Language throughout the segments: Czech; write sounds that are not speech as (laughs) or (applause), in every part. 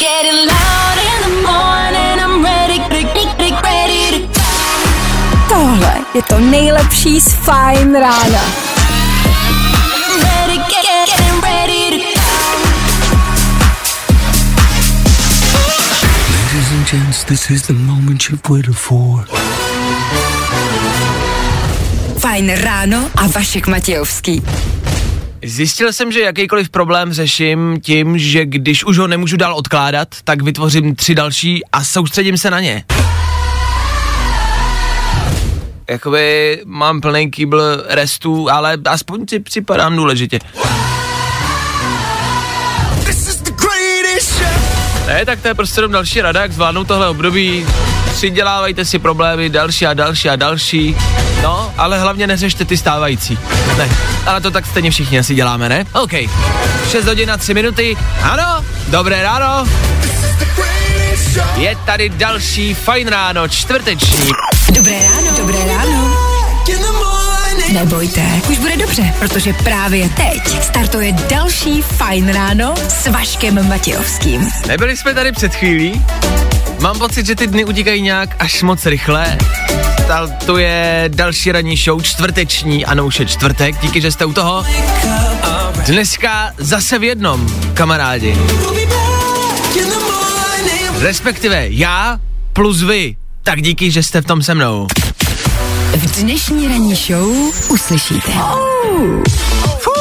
Getting loud in the morning, I'm ready, ready, ready to Tohle je to nejlepší z Fajn rána. ready, get, get, getting ready to Ladies and gents, this is the moment you've waited for. Fajn ráno a Vašek Matějovský. Zjistil jsem, že jakýkoliv problém řeším tím, že když už ho nemůžu dál odkládat, tak vytvořím tři další a soustředím se na ně. Jakoby mám plný kýbl restů, ale aspoň si připadám důležitě. Ne, tak to je prostě jenom další rada, jak zvládnout tohle období. Přidělávajte si problémy další a další a další. No, ale hlavně neřešte ty stávající. Ne, ale to tak stejně všichni asi děláme, ne? OK. 6 hodin a 3 minuty. Ano, dobré ráno. Je tady další fajn ráno, čtvrteční. Dobré ráno. Dobré ráno. Nebojte, už bude dobře, protože právě teď startuje další Fajn ráno s Vaškem Matějovským. Nebyli jsme tady před chvílí? Mám pocit, že ty dny utíkají nějak až moc rychle. To je další ranní show, čtvrteční, ano už je čtvrtek, díky, že jste u toho. Dneska zase v jednom, kamarádi. Respektive já plus vy. Tak díky, že jste v tom se mnou. V dnešní ranní show uslyšíte. Fú,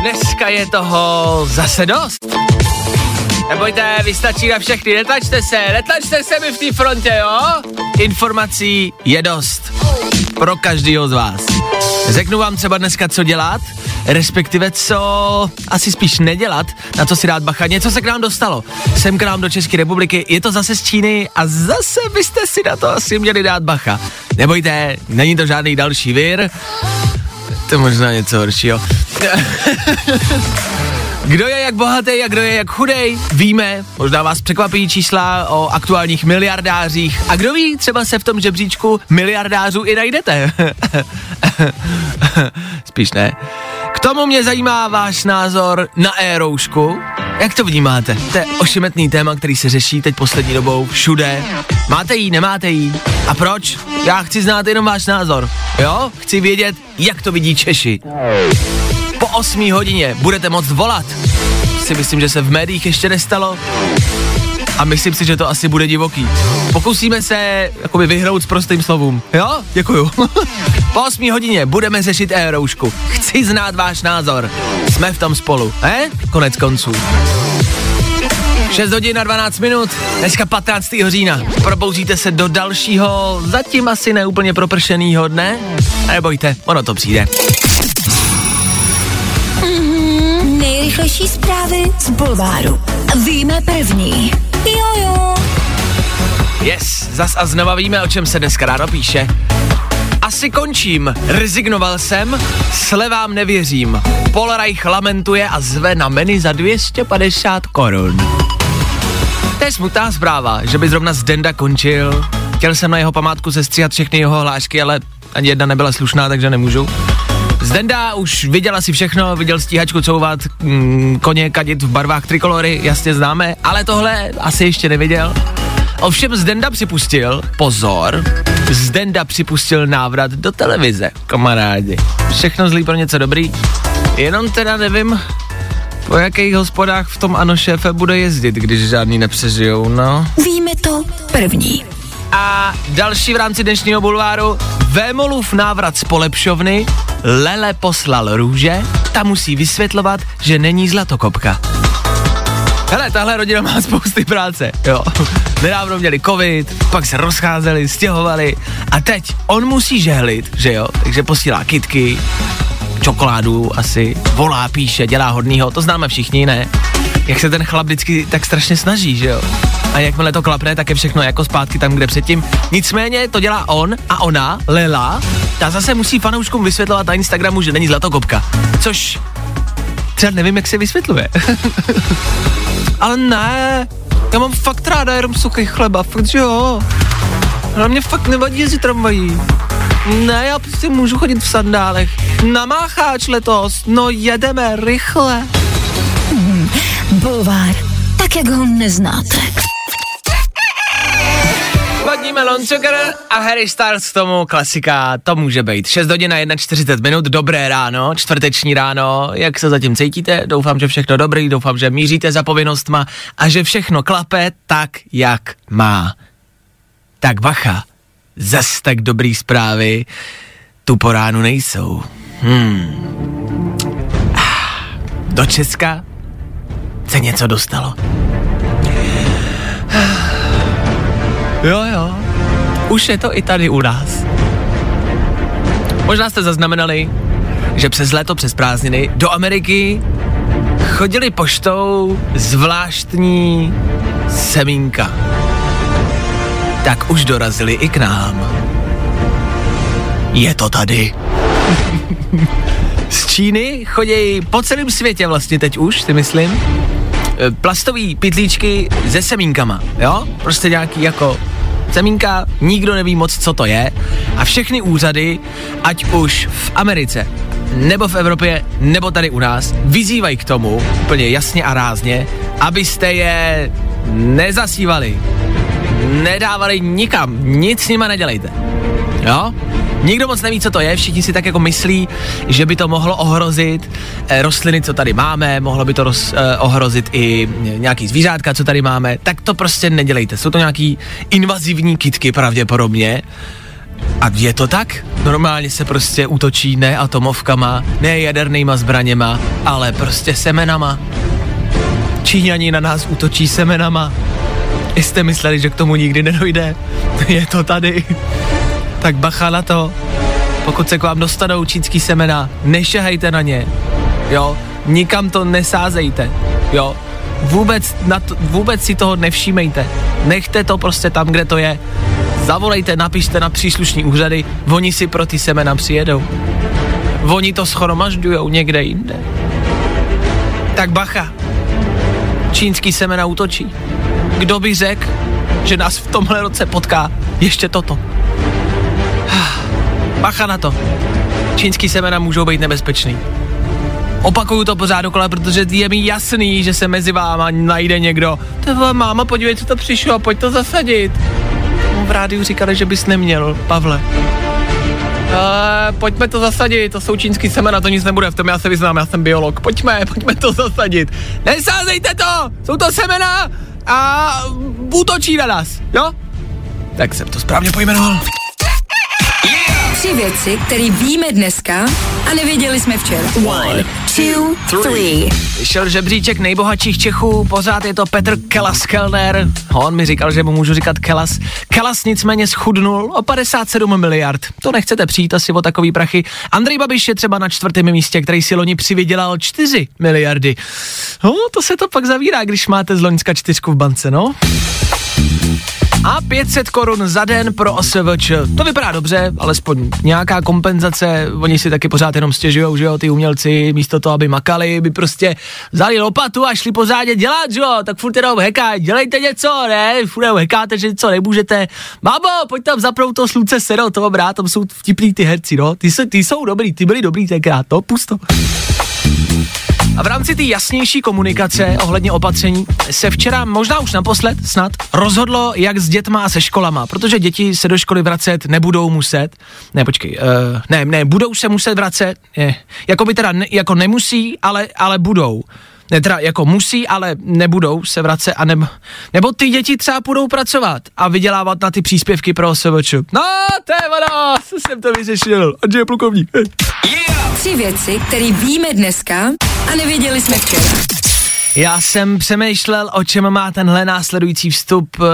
dneska je toho zase dost. Nebojte, vystačí na všechny, netlačte se, netlačte se mi v té frontě, jo? Informací je dost. Pro každýho z vás. Řeknu vám třeba dneska, co dělat, respektive co asi spíš nedělat, na co si dát bacha. Něco se k nám dostalo. Sem k nám do České republiky, je to zase z Číny a zase byste si na to asi měli dát bacha. Nebojte, není to žádný další vir, to možná něco horšího. (laughs) Kdo je jak bohatý a kdo je jak chudej, víme, možná vás překvapí čísla o aktuálních miliardářích a kdo ví, třeba se v tom žebříčku miliardářů i najdete. (laughs) Spíš ne. K tomu mě zajímá váš názor na e-roušku. Jak to vnímáte? To je ošemetný téma, který se řeší teď poslední dobou všude. Máte jí, nemáte jí? A proč? Já chci znát jenom váš názor. Jo? Chci vědět, jak to vidí Češi. Po 8 hodině budete moct volat. Si myslím, že se v médiích ještě nestalo. A myslím si, že to asi bude divoký. Pokusíme se jakoby vyhnout s prostým slovům. Jo? Děkuju. (laughs) po 8 hodině budeme řešit e-roušku. Chci znát váš názor. Jsme v tom spolu, eh? Konec konců. 6 hodin a 12 minut, dneska 15. října. Probouzíte se do dalšího, zatím asi neúplně propršenýho dne? Nebojte, ono to přijde. Nejrychlejší zprávy z Bulváru. Víme první. Jojo. Yes, zas a znova víme, o čem se dneska ráno píše. Asi končím, rezignoval jsem, slevám nevěřím. Polreich lamentuje a zve na menu za 250 korun. To je smutná zpráva, že by zrovna Zdenda končil. Chtěl jsem na jeho památku sestříhat všechny jeho hlášky, ale ani jedna nebyla slušná, takže nemůžu. Zdenda už viděl asi všechno, viděl stíhačku couvat, mm, koně kadit v barvách trikolory, jasně známe, ale tohle asi ještě neviděl. Ovšem Zdenda připustil, pozor, Zdenda připustil návrat do televize, kamarádi. Všechno zlý pro něco dobrý, jenom teda nevím, po jakých hospodách v tom ano šéfe bude jezdit, když žádný nepřežijou, no. Víme to první. A další v rámci dnešního bulváru, Vémolův návrat z polepšovny, Lele poslal růže, ta musí vysvětlovat, že není zlatokopka. Hele, tahle rodina má spousty práce, jo. Nedávno měli covid, pak se rozcházeli, stěhovali a teď on musí žehlit, že jo, takže posílá kitky, čokoládu asi, volá, píše, dělá hodnýho, to známe všichni, ne? Jak se ten chlap vždycky tak strašně snaží, že jo? A jakmile to klapne, tak je všechno jako zpátky tam, kde předtím. Nicméně to dělá on a ona, Lela, ta zase musí fanouškům vysvětlovat na Instagramu, že není zlatokopka. Což třeba nevím, jak se vysvětluje. (laughs) Ale ne, já mám fakt ráda jenom suchý chleba, fakt, že jo. Ale mě fakt nevadí jezdit tramvají. Ne, já prostě můžu chodit v sandálech. Na mácháč letos, no jedeme rychle. Bulvár. Tak, jak ho neznáte. Vodní melon, cukr a Harry Styles k tomu klasika, to může být. 6 hodin a 41 minut, dobré ráno, čtvrteční ráno, jak se zatím cítíte? Doufám, že všechno dobrý, doufám, že míříte za povinnostma a že všechno klape tak, jak má. Tak bacha, zas tak dobrý zprávy tu po ránu nejsou. Hmm. Ah, Do Česka se něco dostalo. Jo, jo. Už je to i tady u nás. Možná jste zaznamenali, že přes léto, přes prázdniny do Ameriky chodili poštou zvláštní semínka. Tak už dorazili i k nám. Je to tady. (laughs) Z Číny chodí po celém světě vlastně teď už, si myslím. E, Plastový pytlíčky se semínkama, jo? Prostě nějaký jako semínka, nikdo neví moc, co to je. A všechny úřady, ať už v Americe, nebo v Evropě, nebo tady u nás, vyzývají k tomu, úplně jasně a rázně, abyste je nezasívali, nedávali nikam, nic s nima nedělejte. Jo? Nikdo moc neví, co to je, všichni si tak jako myslí, že by to mohlo ohrozit eh, rostliny, co tady máme, mohlo by to roz, eh, ohrozit i nějaký zvířátka, co tady máme, tak to prostě nedělejte. Jsou to nějaký invazivní kitky pravděpodobně. A je to tak? Normálně se prostě útočí ne atomovkama, ne jadernýma zbraněma, ale prostě semenama. Číňani na nás útočí semenama. Jste mysleli, že k tomu nikdy nedojde? (laughs) Je to tady. Tak bacha na to. Pokud se k vám dostanou čínský semena, nešahejte na ně. Jo, nikam to nesázejte. Jo, vůbec, na to, vůbec si toho nevšímejte. Nechte to prostě tam, kde to je. Zavolejte, napište na příslušní úřady, oni si pro ty semena přijedou. Oni to schromažďujou někde jinde. Tak bacha. Čínský semena útočí. Kdo by řekl, že nás v tomhle roce potká ještě toto? Bacha na to. Čínský semena můžou být nebezpečný. Opakuju to pořád dokola, protože je mi jasný, že se mezi váma najde někdo. To máma, podívej, co to přišlo, pojď to zasadit. No, v rádiu říkali, že bys neměl, Pavle. E, pojďme to zasadit, to jsou čínský semena, to nic nebude, v tom já se vyznám, já jsem biolog. Pojďme, pojďme to zasadit. Nesázejte to, jsou to semena a útočí na nás, jo? Tak jsem to správně pojmenoval. Tři věci, které víme dneska a nevěděli jsme včera. One, two, three. Vyšel žebříček nejbohatších Čechů, pořád je to Petr Kelas Kellner. On mi říkal, že mu můžu říkat Kelas. Kelas nicméně schudnul o 57 miliard. To nechcete přijít asi o takový prachy. Andrej Babiš je třeba na čtvrtém místě, který si loni přivydělal 4 miliardy. No, to se to pak zavírá, když máte z Loňska čtyřku v bance, no. A 500 korun za den pro OSVČ. To vypadá dobře, alespoň nějaká kompenzace. Oni si taky pořád jenom stěžují, že jo, ty umělci, místo toho, aby makali, by prostě vzali lopatu a šli pořádně dělat, že jo, tak furt jenom hekají, dělejte něco, ne, furt jenom hekáte, že něco nemůžete. Babo, pojď tam zaprout to slunce sero, toho brát, tam jsou vtipný ty herci, no, ty, jsou, ty jsou dobrý, ty byli dobrý tenkrát, to pusto. A v rámci té jasnější komunikace ohledně opatření se včera, možná už naposled, snad, rozhodlo, jak s dětma a se školama, protože děti se do školy vracet nebudou muset. Ne, počkej, uh, ne, ne, budou se muset vracet, je, jako by teda ne, jako nemusí, ale, ale budou. Ne, teda jako musí, ale nebudou se vracet a nebo, nebo ty děti třeba budou pracovat a vydělávat na ty příspěvky pro OSVČ. No, to je ono, co jsem to vyřešil, Andřej plukovník. Tři věci, které víme dneska a nevěděli jsme včera. Já jsem přemýšlel, o čem má tenhle následující vstup uh,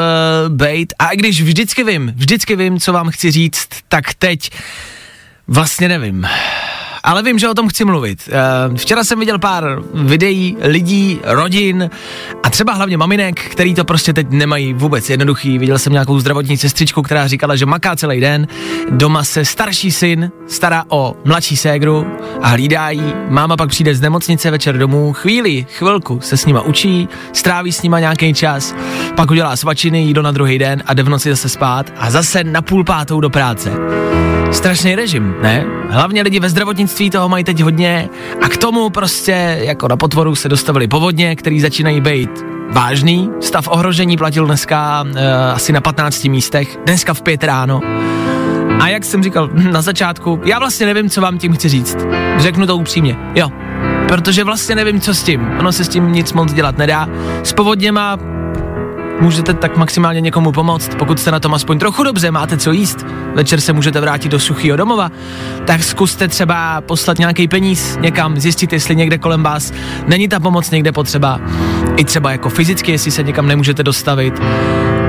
bejt a i když vždycky vím, vždycky vím, co vám chci říct, tak teď vlastně nevím. Ale vím, že o tom chci mluvit. Uh, včera jsem viděl pár videí lidí, rodin a třeba hlavně maminek, který to prostě teď nemají vůbec jednoduchý. Viděl jsem nějakou zdravotní sestřičku, která říkala, že maká celý den, doma se starší syn stará o mladší ségru a hlídá jí. Máma pak přijde z nemocnice večer domů, chvíli, chvilku se s nima učí, stráví s nima nějaký čas, pak udělá svačiny, jí do na druhý den a jde v noci zase spát a zase na půl pátou do práce. Strašný režim, ne? Hlavně lidi ve zdravotnictví toho mají teď hodně a k tomu prostě jako na potvoru se dostavili povodně, který začínají být vážný. Stav ohrožení platil dneska uh, asi na 15 místech, dneska v 5 ráno. A jak jsem říkal na začátku, já vlastně nevím, co vám tím chci říct. Řeknu to upřímně, jo. Protože vlastně nevím, co s tím. Ono se s tím nic moc dělat nedá. S povodněma můžete tak maximálně někomu pomoct, pokud jste na tom aspoň trochu dobře, máte co jíst, večer se můžete vrátit do suchého domova, tak zkuste třeba poslat nějaký peníz někam, zjistit, jestli někde kolem vás není ta pomoc někde potřeba, i třeba jako fyzicky, jestli se někam nemůžete dostavit.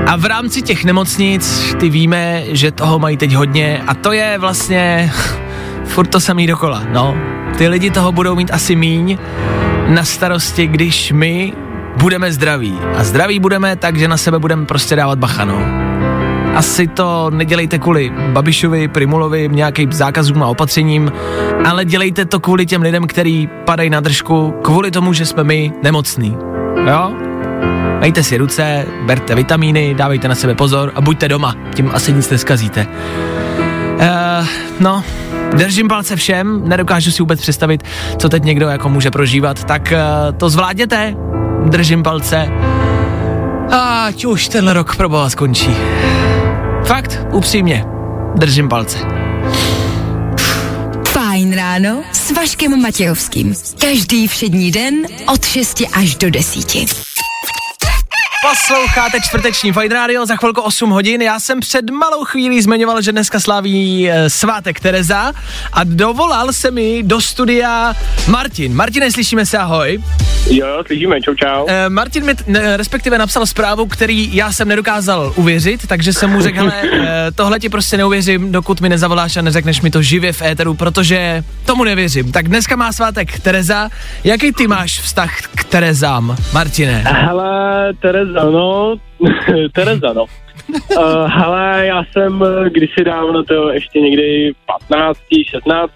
A v rámci těch nemocnic, ty víme, že toho mají teď hodně a to je vlastně (laughs) furt to samý dokola, no. Ty lidi toho budou mít asi míň na starosti, když my budeme zdraví. A zdraví budeme tak, že na sebe budeme prostě dávat bacha, no. Asi to nedělejte kvůli Babišovi, Primulovi, nějakým zákazům a opatřením, ale dělejte to kvůli těm lidem, kteří padají na držku, kvůli tomu, že jsme my nemocní. Jo? Majte si ruce, berte vitamíny, dávejte na sebe pozor a buďte doma, tím asi nic neskazíte. Uh, no, držím palce všem, nedokážu si vůbec představit, co teď někdo jako může prožívat, tak uh, to zvládněte, držím palce. Ať už tenhle rok pro boha skončí. Fakt, upřímně, držím palce. Fajn ráno s Vaškem Matějovským. Každý všední den od 6 až do 10. Posloucháte čtvrteční Fajn Radio, za chvilku 8 hodin. Já jsem před malou chvílí zmiňoval, že dneska slaví e, svátek Tereza a dovolal se mi do studia Martin. Martine, slyšíme se, ahoj. Jo, jo, slyšíme, čau, čau. E, Martin mi t- ne, respektive napsal zprávu, který já jsem nedokázal uvěřit, takže jsem mu řekl, hele, e, tohle ti prostě neuvěřím, dokud mi nezavoláš a neřekneš mi to živě v éteru, protože tomu nevěřím. Tak dneska má svátek Tereza. Jaký ty máš vztah k Terezám, Martine? Hele, Tereza, no, (laughs) Tereza, no. Uh, hele, já jsem kdysi dávno, to ještě někdy 15, 16,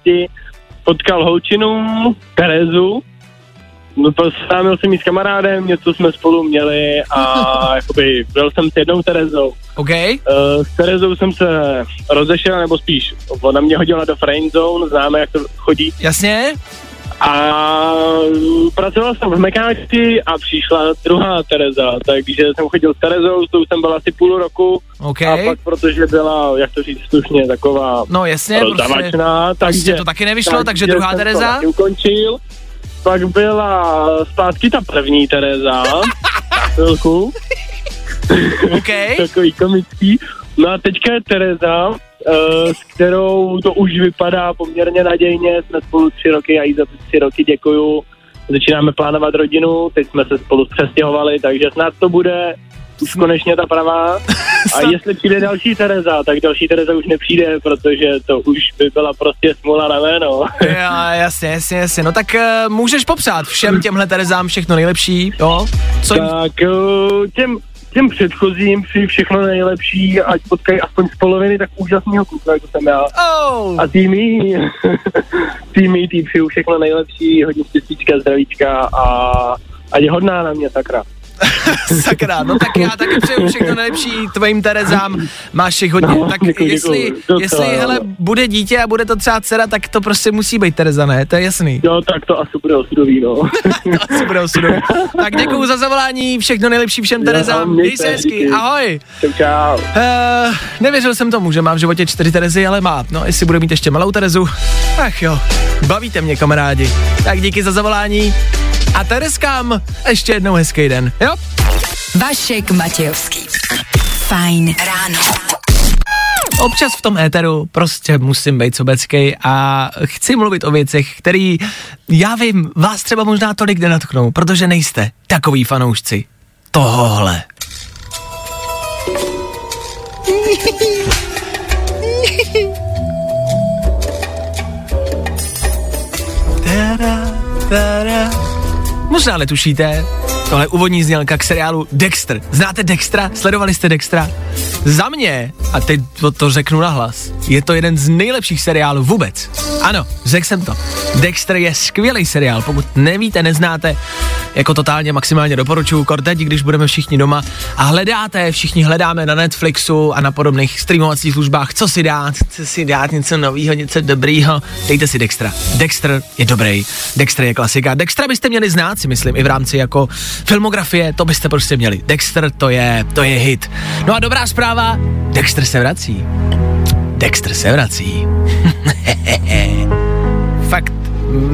potkal holčinu, Terezu, no seznámil jsem jí s kamarádem, něco jsme spolu měli a (laughs) jakoby byl jsem s jednou Terezou. OK? Uh, s Terezou jsem se rozešel, nebo spíš, ona mě hodila do friend zone, známe, jak to chodí. Jasně? A pracoval jsem v Mekáči a přišla druhá Tereza, takže jsem chodil s Terezou, s tou jsem byl asi půl roku OK. a pak, protože byla, jak to říct slušně, taková No jasně, prostě, rozdavačná, takže... prostě to taky nevyšlo, takže druhá jsem to Tereza? ukončil. Pak byla zpátky ta první Tereza, (laughs) chvilku, OK? (laughs) takový komický. No a teďka je Tereza, Uh, s kterou to už vypadá poměrně nadějně, jsme spolu tři roky, a jí za ty tři roky děkuju. Začínáme plánovat rodinu, teď jsme se spolu přestěhovali, takže snad to bude už konečně ta pravá. (laughs) A jestli přijde další Tereza, tak další Tereza už nepřijde, protože to už by byla prostě smula na jméno. (laughs) Jo, jasně, jasně, jasně. No tak uh, můžeš popřát všem těmhle Terezám všechno nejlepší, jo? Co jim... tak uh, těm, těm předchozím přeji všechno nejlepší, ať potkají aspoň z poloviny tak úžasného kluka, jako jsem já. Oh, A týmí, (laughs) týmí, tý přeju všechno nejlepší, hodně štěstíčka, zdravíčka a ať je hodná na mě, sakra. (laughs) sakra, no tak já taky přeju všechno nejlepší tvým Terezám, máš jich hodně. No, tak děkuji, jestli, děkuji. Docela, jestli jo. hele, bude dítě a bude to třeba dcera, tak to prostě musí být Tereza, ne? To je jasný. Jo, tak to asi bude osudový, no. (laughs) To asi bude osudový. Tak děkuju za zavolání, všechno nejlepší všem Terezám, mějte, měj se hezky, ahoj. čau, čau. Uh, nevěřil jsem tomu, že má v životě čtyři Terezy, ale má. No, jestli bude mít ještě malou Terezu, ach jo, bavíte mě kamarádi. Tak díky za zavolání a Tereskám ještě jednou hezký den, jo? Vašek Matějovský. Fajn ráno. Občas v tom éteru prostě musím být sobecký a chci mluvit o věcech, které, já vím, vás třeba možná tolik nenatknou, protože nejste takový fanoušci tohohle. Tada, tada. Možná netušíte, tohle úvodní znělka k seriálu Dexter. Znáte Dextra? Sledovali jste Dextra? Za mě, a teď to, to řeknu nahlas, je to jeden z nejlepších seriálů vůbec. Ano, řekl jsem to. Dexter je skvělý seriál, pokud nevíte, neznáte, jako totálně maximálně doporučuju, kor teď, když budeme všichni doma a hledáte, všichni hledáme na Netflixu a na podobných streamovacích službách, co si dát, co si dát, něco nového, něco dobrýho, dejte si Dextra. Dexter je dobrý, Dexter je klasika. Dextra byste měli znát, si myslím, i v rámci jako filmografie, to byste prostě měli. Dexter, to je, to je hit. No a dobrá zpráva, Dexter se vrací. Dexter se vrací. (laughs) Fakt,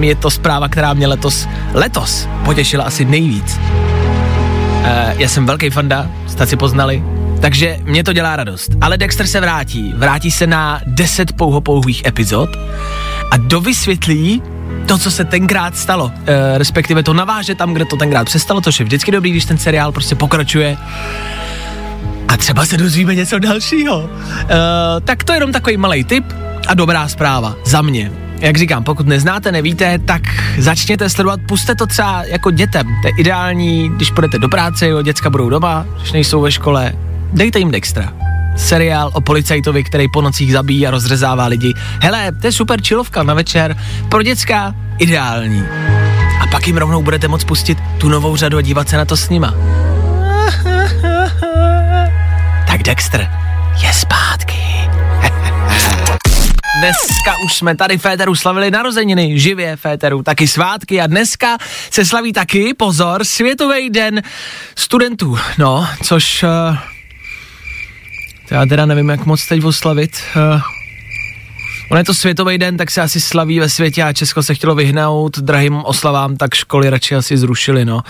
je to zpráva, která mě letos, letos potěšila asi nejvíc. Uh, já jsem velký fanda, jste si poznali, takže mě to dělá radost. Ale Dexter se vrátí. Vrátí se na 10 pouhopouhých epizod a dovysvětlí to, co se tenkrát stalo. E, respektive to naváže tam, kde to tenkrát přestalo, což je vždycky dobrý, když ten seriál prostě pokračuje. A třeba se dozvíme něco dalšího. E, tak to je jenom takový malý tip a dobrá zpráva za mě. Jak říkám, pokud neznáte, nevíte, tak začněte sledovat, puste to třeba jako dětem. To je ideální, když půjdete do práce, jo, děcka budou doma, když nejsou ve škole, dejte jim Dextra. Seriál o policajtovi, který po nocích zabíjí a rozřezává lidi. Hele, to je super čilovka na večer, pro děcka ideální. A pak jim rovnou budete moct pustit tu novou řadu a dívat se na to s nima. Tak Dexter je zpátky. (laughs) Dneska už jsme tady Féteru slavili narozeniny, živě Féteru, taky svátky a dneska se slaví taky, pozor, Světový den studentů, no, což uh, já teda nevím, jak moc teď oslavit. Uh, On je to světový den, tak se asi slaví ve světě a Česko se chtělo vyhnout drahým oslavám, tak školy radši asi zrušili, no.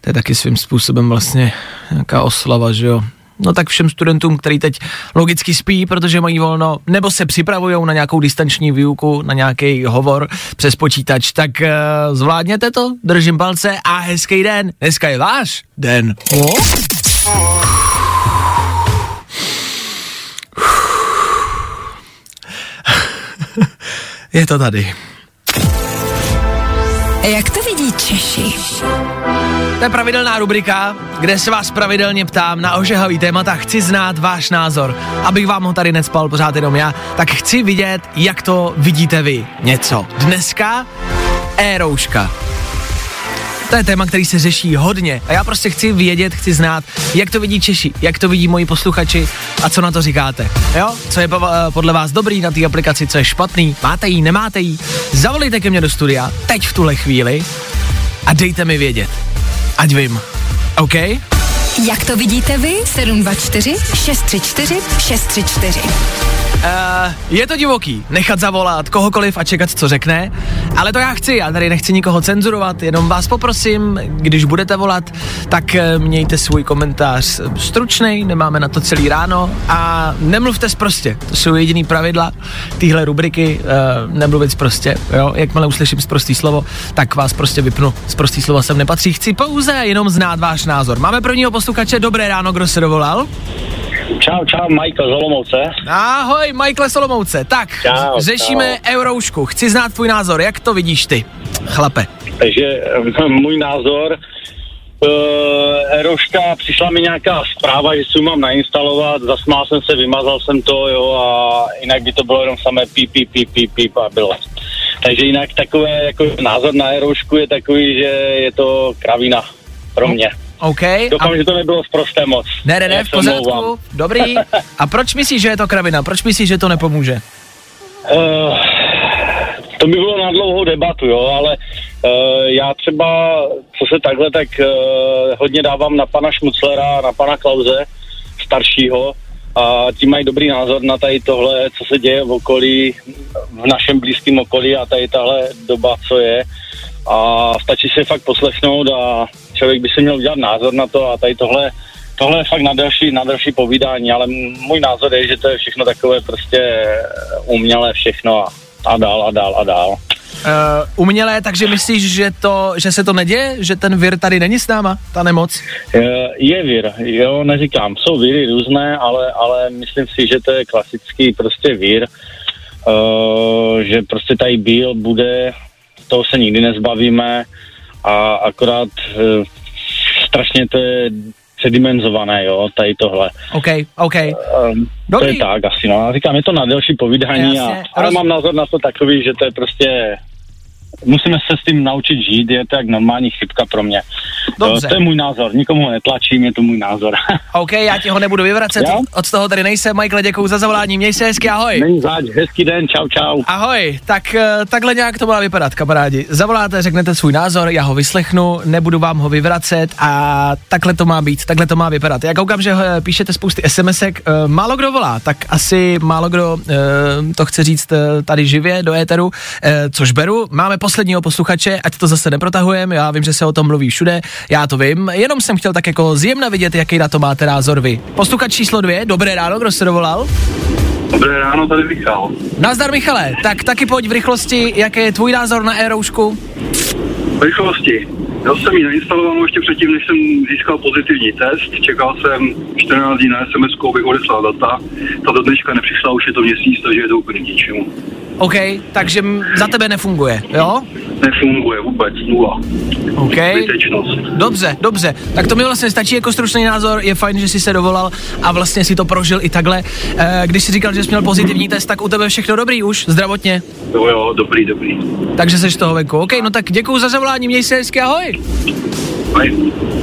To je taky svým způsobem vlastně nějaká oslava, že jo. No tak všem studentům, který teď logicky spí, protože mají volno, nebo se připravují na nějakou distanční výuku, na nějaký hovor přes počítač, tak uh, zvládněte to, držím palce a hezký den. Dneska je váš den. Oh? (laughs) je to tady. Jak to vidí Češi? To je pravidelná rubrika, kde se vás pravidelně ptám na ožehavý témata. Chci znát váš názor, abych vám ho tady necpal pořád jenom já, tak chci vidět, jak to vidíte vy. Něco. Dneska e-rouška. To je téma, který se řeší hodně a já prostě chci vědět, chci znát, jak to vidí Češi, jak to vidí moji posluchači a co na to říkáte. Jo? Co je podle vás dobrý na té aplikaci, co je špatný, máte jí, nemáte jí. Zavolejte ke mně do studia, teď v tuhle chvíli a dejte mi vědět. Ať vím. OK? Jak to vidíte vy? 724 634 634 Uh, je to divoký, nechat zavolat kohokoliv a čekat, co řekne, ale to já chci, já tady nechci nikoho cenzurovat, jenom vás poprosím, když budete volat, tak eh, mějte svůj komentář stručný, nemáme na to celý ráno a nemluvte prostě, to jsou jediný pravidla téhle rubriky, uh, nemluvit prostě, jo, jakmile uslyším zprostý slovo, tak vás prostě vypnu, zprostý slovo sem nepatří, chci pouze jenom znát váš názor. Máme prvního posluchače, dobré ráno, kdo se dovolal? Čau, čau, Michael z Olomouce. Ahoj, Michael Solomouce. Tak, Čau, řešíme Euroušku. Chci znát tvůj názor. Jak to vidíš ty, chlape? Takže eh, můj názor, uh, Eroška, přišla mi nějaká zpráva, že si ji mám nainstalovat, zasmál jsem se, vymazal jsem to, jo, a jinak by to bylo jenom samé píp, píp, píp, píp, píp a bylo. Takže jinak takové, jako názor na Erošku je takový, že je to kravina pro mě. OK. Doufám, A... že to nebylo zprosté moc. Ne, ne, ne, v pořádku. Dobrý. (laughs) A proč myslíš, že je to kravina? Proč myslíš, že to nepomůže? Uh, to by bylo na dlouhou debatu, jo, ale uh, já třeba, co se takhle, tak uh, hodně dávám na pana Šmuclera, na pana Klauze, staršího, a ti mají dobrý názor na tady tohle, co se děje v okolí, v našem blízkém okolí a tady tahle doba, co je. A stačí si fakt poslechnout a člověk by si měl udělat názor na to a tady tohle Tohle je fakt na další, na další povídání, ale můj názor je, že to je všechno takové prostě umělé všechno a, a dál a dál a dál. Uh, umělé, takže myslíš, že, to, že se to neděje? Že ten vir tady není s náma, ta nemoc? Je, je vír, jo, neříkám, jsou víry různé, ale, ale myslím si, že to je klasický prostě vír, uh, že prostě tady byl, bude, toho se nikdy nezbavíme a akorát uh, strašně to je předimenzované, jo, tady tohle. OK, OK. Um, to Dobrý. je tak asi, no. Já Říkám, je to na delší povídání, Jasně, a, ale roz- mám názor na to takový, že to je prostě musíme se s tím naučit žít, je to jak normální chybka pro mě. Dobře. Eh, To je můj názor, nikomu ho netlačím, je to můj názor. (laughs) OK, já ti ho nebudu vyvracet, Jo? od toho tady nejsem. Michael, děkuji za zavolání, měj se hezky, ahoj. Není zač, hezký den, čau čau. Ahoj, tak eh, takhle nějak to má vypadat, kamarádi. Zavoláte, řeknete svůj názor, já ho vyslechnu, nebudu vám ho vyvracet a takhle to má být, takhle to má vypadat. Já koukám, že eh, píšete spousty SMSek, málo kdo volá, tak asi málo kdo to chce říct tady živě do éteru, což beru. Máme posledního posluchače, ať to zase neprotahujeme, já vím, že se o tom mluví všude, já to vím, jenom jsem chtěl tak jako zjemna vidět, jaký na to máte názor vy. Posluchač číslo dvě, dobré ráno, kdo se dovolal? Dobré ráno, tady Michal. Nazdar Michale, tak taky pojď v rychlosti, jaký je tvůj názor na e-roušku? V rychlosti. Já jsem ji nainstaloval ještě předtím, než jsem získal pozitivní test. Čekal jsem 14 dní na SMS, abych odeslal data. Ta do dneška nepřišla, už je to měsíc, takže je to úplně k ničemu. OK, takže za tebe nefunguje, jo? Nefunguje vůbec, nula. OK. Zbytečnost. Dobře, dobře. Tak to mi vlastně stačí jako stručný názor, je fajn, že jsi se dovolal a vlastně si to prožil i takhle. E, když jsi říkal, že jsi měl pozitivní test, tak u tebe všechno dobrý už, zdravotně. Jo, jo, dobrý, dobrý. Takže seš z toho venku. OK, no tak děkuju za zavolání, měj se hezky, ahoj.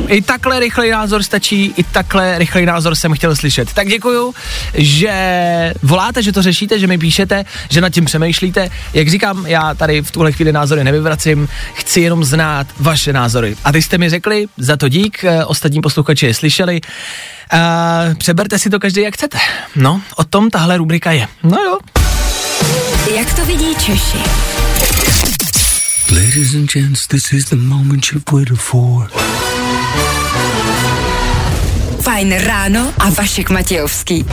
I takhle rychlej názor stačí, i takhle rychlej názor jsem chtěl slyšet. Tak děkuju, že voláte, že to řešíte, že mi píšete, že nad tím přemýšlíte. Jak říkám, já tady v tuhle chvíli názory nevyvracím, chci jenom znát vaše názory. A ty jste mi řekli, za to dík, eh, ostatní posluchači je slyšeli. Uh, přeberte si to každý jak chcete. No, o tom tahle rubrika je. No jo. Jak to vidí Češi? Ladies and gents, this is the moment you've waited for. Fajn ráno a Vašek Matějovský.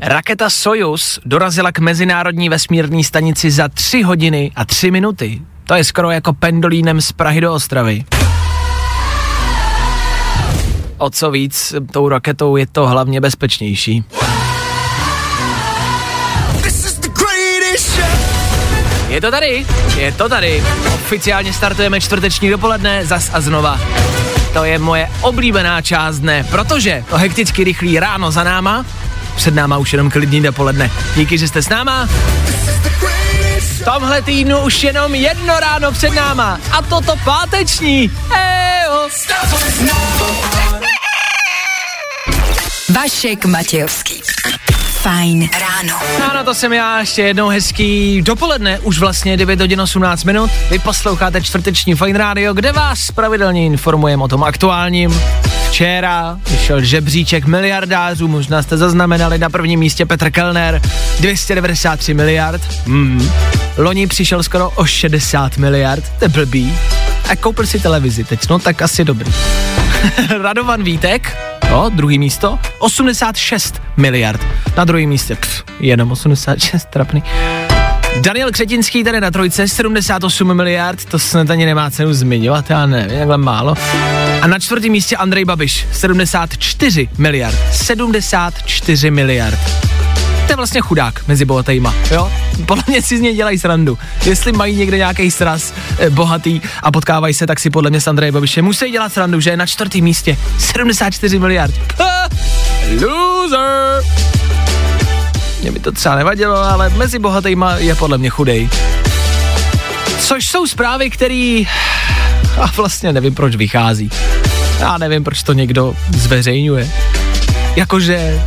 Raketa Soyuz dorazila k mezinárodní vesmírné stanici za 3 hodiny a 3 minuty. To je skoro jako pendolínem z Prahy do Ostravy. O co víc, tou raketou je to hlavně bezpečnější. Je to tady, je to tady. Oficiálně startujeme čtvrteční dopoledne, zas a znova. To je moje oblíbená část dne, protože to hekticky rychlý ráno za náma, před náma už jenom klidný dopoledne. Díky, že jste s náma. V tomhle týdnu už jenom jedno ráno před náma a toto páteční. Ejo. Vašek Matějovský. Fajn ráno. Ano, to jsem já, ještě jednou hezký dopoledne, už vlastně 9 hodin 18 minut. Vy posloucháte čtvrteční Fine Radio, kde vás pravidelně informujeme o tom aktuálním. Včera vyšel žebříček miliardářů, možná jste zaznamenali na prvním místě Petr Kellner, 293 miliard. Mm. Loni přišel skoro o 60 miliard, to je blbý. A koupil si televizi teď, no tak asi dobrý. (laughs) Radovan Vítek, no, druhý místo, 86 miliard. Na druhém místě, pff, jenom 86, trapný. Daniel Křetinský tady na trojce, 78 miliard, to snad ani nemá cenu zmiňovat, já nevím, takhle málo. A na čtvrtém místě Andrej Babiš, 74 miliard. 74 miliard. To je vlastně chudák mezi bohatýma, jo? Podle mě si z něj dělají srandu. Jestli mají někde nějaký sraz eh, bohatý a potkávají se, tak si podle mě s Andrejem Babišem musí dělat srandu, že je na čtvrtém místě. 74 miliard. Ha! Loser! Mě by to třeba nevadilo, ale mezi bohatýma je podle mě chudej. Což jsou zprávy, které (sighs) a vlastně nevím, proč vychází. Já nevím, proč to někdo zveřejňuje. Jakože,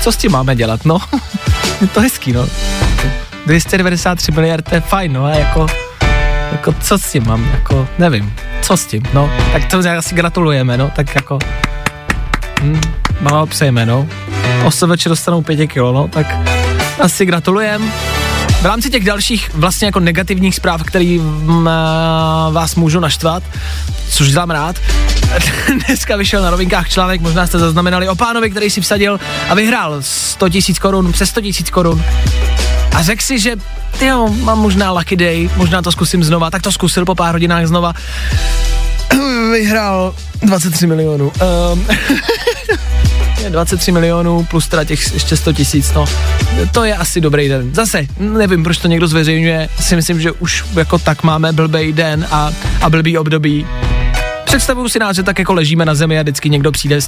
co s tím máme dělat, no? (laughs) je to hezký, no. 293 miliard, to je fajn, no, a jako, jako co s tím mám, jako, nevím, co s tím, no. Tak to asi gratulujeme, no, tak jako, hm, malá přejeme, no. Osoveče dostanou 5 kilo, no, tak asi gratulujem. V rámci těch dalších vlastně jako negativních zpráv, který mm, a, vás můžu naštvat, což dělám rád, (laughs) dneska vyšel na novinkách článek, možná jste zaznamenali o pánovi, který si vsadil a vyhrál 100 tisíc korun, přes 100 tisíc korun. A řekl si, že jo, mám možná lucky day, možná to zkusím znova, tak to zkusil po pár hodinách znova. (clears throat) Vyhrál 23 milionů. Um, (laughs) 23 milionů plus teda těch ještě 100 tisíc, no. To je asi dobrý den. Zase, nevím, proč to někdo zveřejňuje, si myslím, že už jako tak máme blbej den a, a blbý období. Představuju si nás, že tak jako ležíme na zemi a vždycky někdo přijde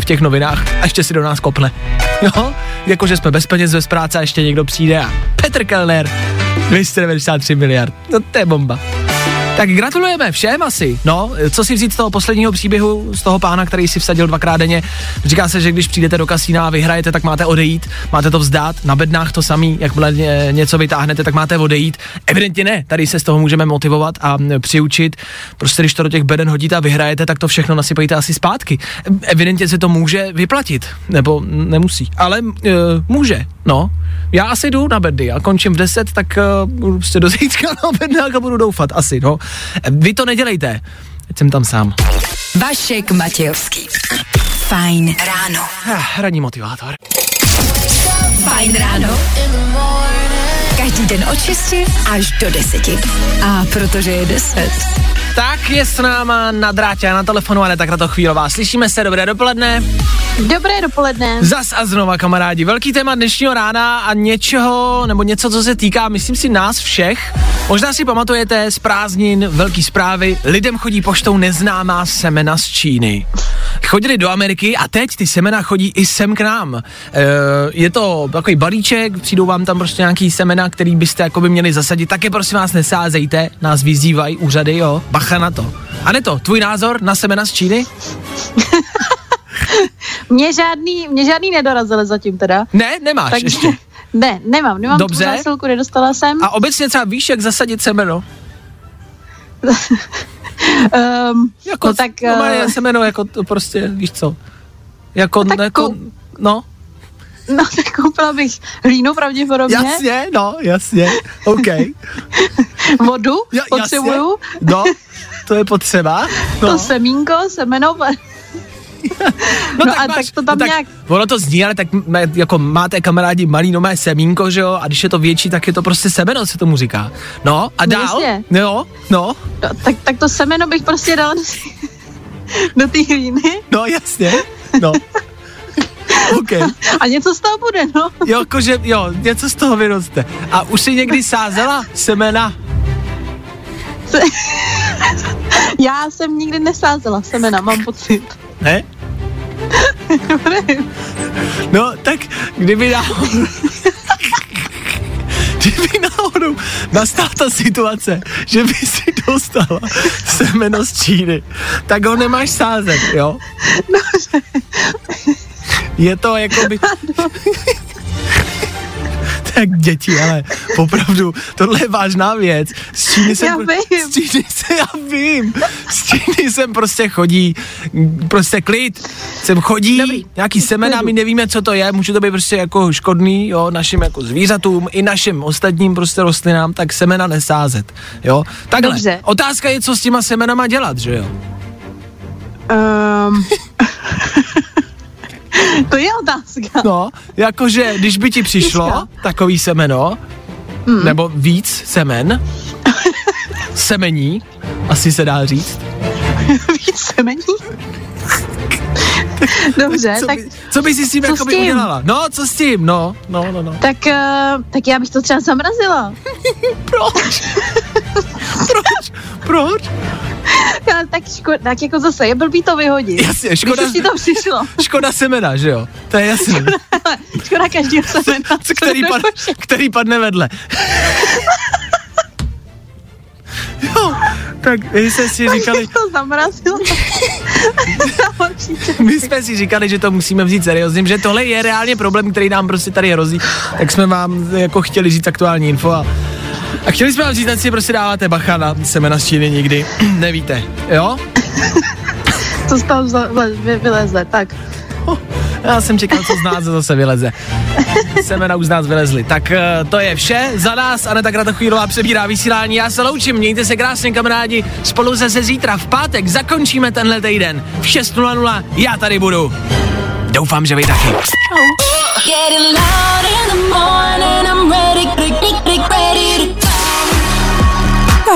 v těch novinách a ještě si do nás kopne. (laughs) Jo? Jako, že jsme bez peněz, bez práce a ještě někdo přijde a Petr Kellner, 293 miliard. No to je bomba. Tak gratulujeme všem asi. No, co si vzít z toho posledního příběhu, z toho pána, který si vsadil dvakrát denně. Říká se, že když přijdete do kasína a vyhrajete, tak máte odejít, máte to vzdát, na bednách to samý, jakmile ně- něco vytáhnete, tak máte odejít. Evidentně ne, tady se z toho můžeme motivovat a přiučit. Prostě když to do těch beden hodíte a vyhrajete, tak to všechno nasypejte asi zpátky. Evidentně se to může vyplatit, nebo nemusí, ale e, může, no. Já asi jdu na bedy a končím v 10, tak budu prostě do zítřka na bednách a budu doufat asi, no. Vy to nedělejte, ať jsem tam sám. Vašek Matějovský. Fajn ráno. Ah, Ranní motivátor. Fajn ráno. Každý den od 6 až do 10. A protože je 10. Tak je s náma na drátě a na telefonu Aneta Kratochvílová. Slyšíme se, dobré dopoledne. Dobré dopoledne. Zas a znova, kamarádi. Velký téma dnešního rána a něčeho, nebo něco, co se týká, myslím si, nás všech. Možná si pamatujete z prázdnin velký zprávy. Lidem chodí poštou neznámá semena z Číny. Chodili do Ameriky a teď ty semena chodí i sem k nám. E, je to takový balíček, přijdou vám tam prostě nějaký semena, který byste jako by měli zasadit. Také prosím vás nesázejte, nás vyzývají úřady, jo. Bacha na to. A ne to, tvůj názor na semena z Číny? (laughs) Mě žádný, mě žádný nedorazil zatím teda. Ne, nemáš Takže, ještě. (laughs) ne, nemám, nemám Dobře. tu zásilku, nedostala jsem. A obecně třeba víš, jak zasadit semeno? Um, (laughs) Jako, no tak, no, je semeno, jako to prostě, víš co? Jako, tak jako, kou- no, (laughs) no tak koupila bych hlínu pravděpodobně, jasně, no, jasně, OK. (laughs) vodu Ja, potřebuju, Jasně, no, to je potřeba. (laughs) No, to semínko, semeno, no a tak to tam nějak- Ono to zní, ale tak jako máte kamarádi malý nové semínko, že jo, a když je to větší, tak je to prostě semeno, se tomu říká. No, a No dál? jasně. No, no, no, tak, tak to semeno bych prostě dala do, do té hlíny no, jasně, no. OK. a něco z toho bude, no. Jo, jakože, jo, něco z toho vyroste. A už si někdy sázela semena? (laughs) Já jsem nikdy nesázela semena, mám pocit. Ne? No, tak kdyby náhodou... Kdyby náhodou nastala ta situace, že by si dostala semeno z Číny, tak ho nemáš sázet, jo? Je to jako by... (laughs) tak děti, ale opravdu, tohle je vážná věc. Z Číny jsem, Já vím. Z Číny se, já vím. Z Číny sem prostě chodí, prostě klid. Sem chodí Dobrý. nějaký semena, my nevíme, co to je, může to být prostě jako škodný, jo, našim jako zvířatům i našim ostatním prostě rostlinám, tak semena nesázet, jo. Takhle, Dobře. otázka je, co s těma semenama dělat, že jo. Um, (laughs) to je otázka. No, jakože, když by ti přišlo Těžká. takový semeno, Hmm. nebo víc semen, (laughs) semení, asi se dá říct. (laughs) Víc semení? Dobře, co, tak, by, co by si s tím jakoby tím? udělala? No, co s tím? No, no, no, no. tak, uh, tak já bych to třeba zamrazila. (laughs) Proč? Proč? Proč? Já, tak, ško- tak jako zase je blbý to vyhodit. Jasně, škoda, Když už to přišlo. (laughs) škoda semena, že jo? To je jasný. (laughs) Škoda každého semena. (laughs) Co, který, pad, který padne vedle. jo, tak my jsme si říkali, to zamrazila. my jsme si říkali, že to musíme vzít seriózně, že tohle je reálně problém, který nám prostě tady hrozí, tak jsme vám jako chtěli říct aktuální info a, a chtěli jsme vám říct, si prostě dáváte bacha na semena z Číny nikdy, (clears throat) nevíte, jo? Co z toho vy- vyleze, tak. Já jsem čekal, co z nás zase vyleze. Semena už z nás vylezly. Tak eh, to je vše. Za nás Aneta Kratochvílová přebírá vysílání. Já se loučím, mějte se krásně kamarádi. Spolu zase zítra v pátek zakončíme tenhle týden. V 6.00 já tady budu. Doufám, že vy taky. Getting